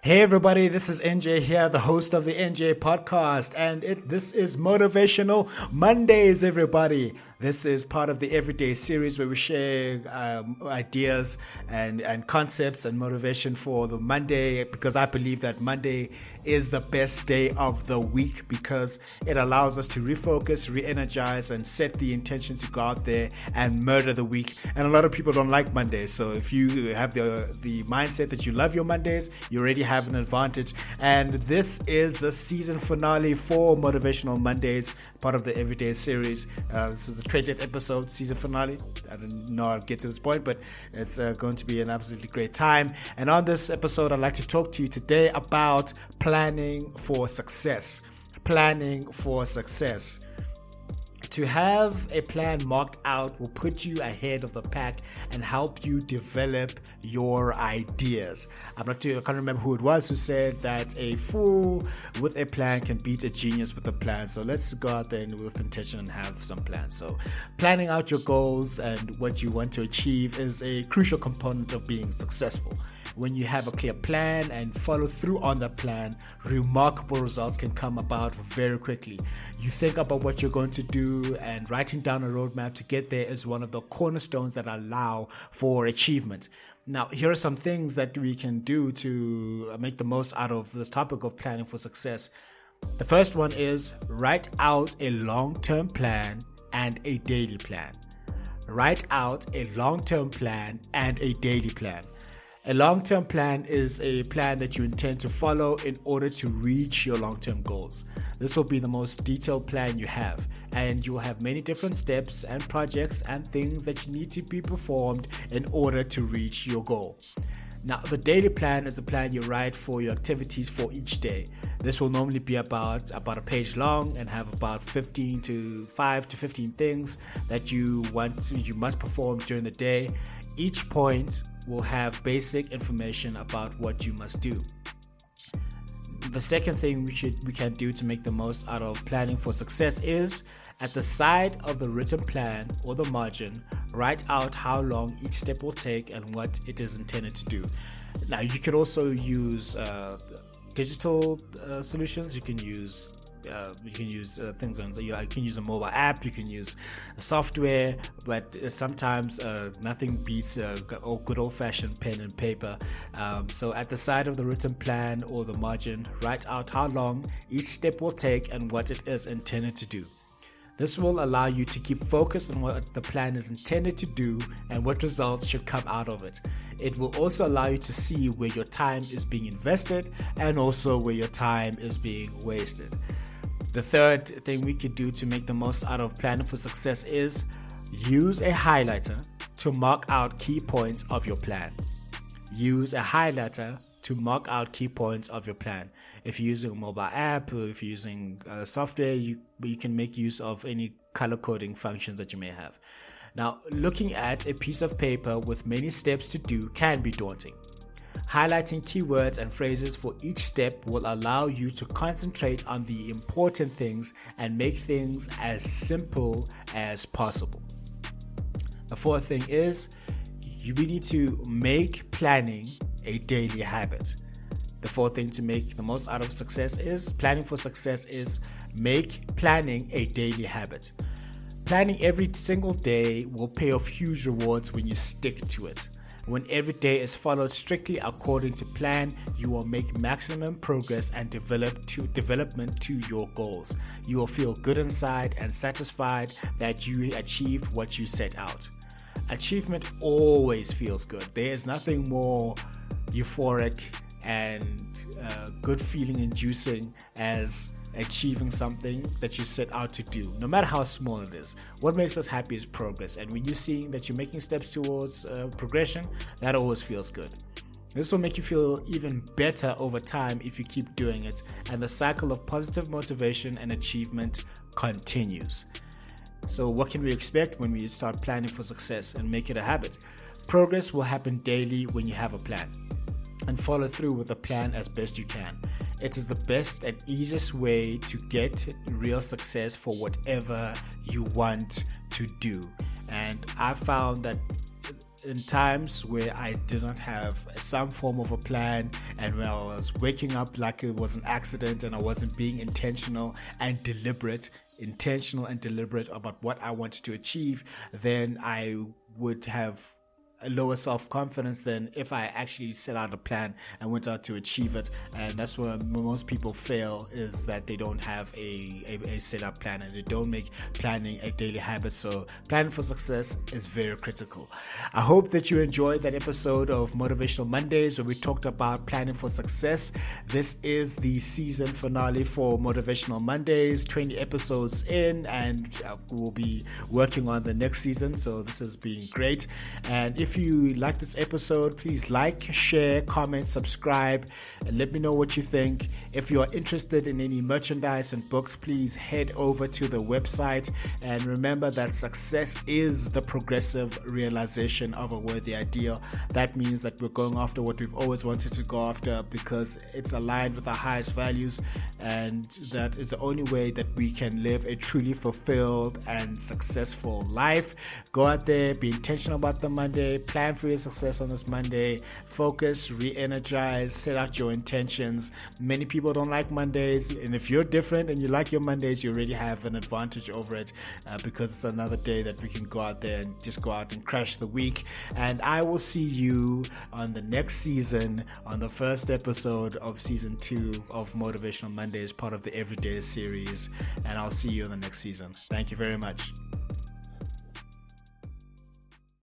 Hey everybody, this is NJ here, the host of the NJ podcast, and it this is Motivational Mondays, everybody. This is part of the Everyday series where we share um, ideas and, and concepts and motivation for the Monday because I believe that Monday is the best day of the week because it allows us to refocus, re energize, and set the intention to go out there and murder the week. And a lot of people don't like Mondays. So if you have the, the mindset that you love your Mondays, you already have an advantage. And this is the season finale for Motivational Mondays, part of the Everyday series. Uh, this is the 20th episode, season finale. I didn't know I'd get to this point, but it's uh, going to be an absolutely great time. And on this episode, I'd like to talk to you today about planning for success. Planning for success. To have a plan marked out will put you ahead of the pack and help you develop your ideas. I'm not too, I can't remember who it was who said that a fool with a plan can beat a genius with a plan. So let's go out there and with intention and have some plans. So planning out your goals and what you want to achieve is a crucial component of being successful. When you have a clear plan and follow through on that plan, remarkable results can come about very quickly. You think about what you're going to do, and writing down a roadmap to get there is one of the cornerstones that allow for achievement. Now, here are some things that we can do to make the most out of this topic of planning for success. The first one is write out a long term plan and a daily plan. Write out a long term plan and a daily plan. A long term plan is a plan that you intend to follow in order to reach your long term goals. This will be the most detailed plan you have, and you will have many different steps and projects and things that you need to be performed in order to reach your goal. Now, the daily plan is a plan you write for your activities for each day. This will normally be about about a page long and have about 15 to 5 to 15 things that you want to, you must perform during the day. Each point will have basic information about what you must do. The second thing we should we can do to make the most out of planning for success is at the side of the written plan or the margin, write out how long each step will take and what it is intended to do. Now, you can also use uh, digital uh, solutions. You can use uh, you can use uh, things on you, can use a mobile app you can use software but sometimes uh, nothing beats a good old-fashioned pen and paper um, so at the side of the written plan or the margin write out how long each step will take and what it is intended to do this will allow you to keep focused on what the plan is intended to do and what results should come out of it. It will also allow you to see where your time is being invested and also where your time is being wasted. The third thing we could do to make the most out of planning for success is use a highlighter to mark out key points of your plan. Use a highlighter to mark out key points of your plan. If you're using a mobile app or if you're using uh, software, you, you can make use of any color coding functions that you may have. Now, looking at a piece of paper with many steps to do can be daunting. Highlighting keywords and phrases for each step will allow you to concentrate on the important things and make things as simple as possible. The fourth thing is you need to make planning a daily habit. The fourth thing to make the most out of success is planning for success is make planning a daily habit. Planning every single day will pay off huge rewards when you stick to it. When every day is followed strictly according to plan, you will make maximum progress and develop to development to your goals. You will feel good inside and satisfied that you achieved what you set out. Achievement always feels good. There is nothing more euphoric and uh, good feeling inducing as achieving something that you set out to do, no matter how small it is. What makes us happy is progress, and when you're seeing that you're making steps towards uh, progression, that always feels good. This will make you feel even better over time if you keep doing it, and the cycle of positive motivation and achievement continues. So, what can we expect when we start planning for success and make it a habit? Progress will happen daily when you have a plan and follow through with the plan as best you can. It is the best and easiest way to get real success for whatever you want to do. And I found that in times where I did not have some form of a plan and when I was waking up like it was an accident and I wasn't being intentional and deliberate, intentional and deliberate about what I wanted to achieve, then I would have lower self confidence than if I actually set out a plan and went out to achieve it. And that's where most people fail is that they don't have a, a, a set up plan and they don't make planning a daily habit. So, planning for success is very critical. I hope that you enjoyed that episode of Motivational Mondays where we talked about planning for success. This is the season finale for Motivational Mondays, 20 episodes in, and uh, we'll be working on the next season. So, this has been great. And if if you like this episode, please like, share, comment, subscribe, and let me know what you think. If you are interested in any merchandise and books, please head over to the website. And remember that success is the progressive realization of a worthy ideal. That means that we're going after what we've always wanted to go after because it's aligned with our highest values, and that is the only way that we can live a truly fulfilled and successful life. Go out there, be intentional about the Monday plan for your success on this Monday. Focus, re energize, set out your intentions. Many people don't like Mondays, and if you're different and you like your Mondays, you already have an advantage over it uh, because it's another day that we can go out there and just go out and crash the week. And I will see you on the next season, on the first episode of season two of Motivational Mondays, part of the Everyday series. And I'll see you in the next season. Thank you very much.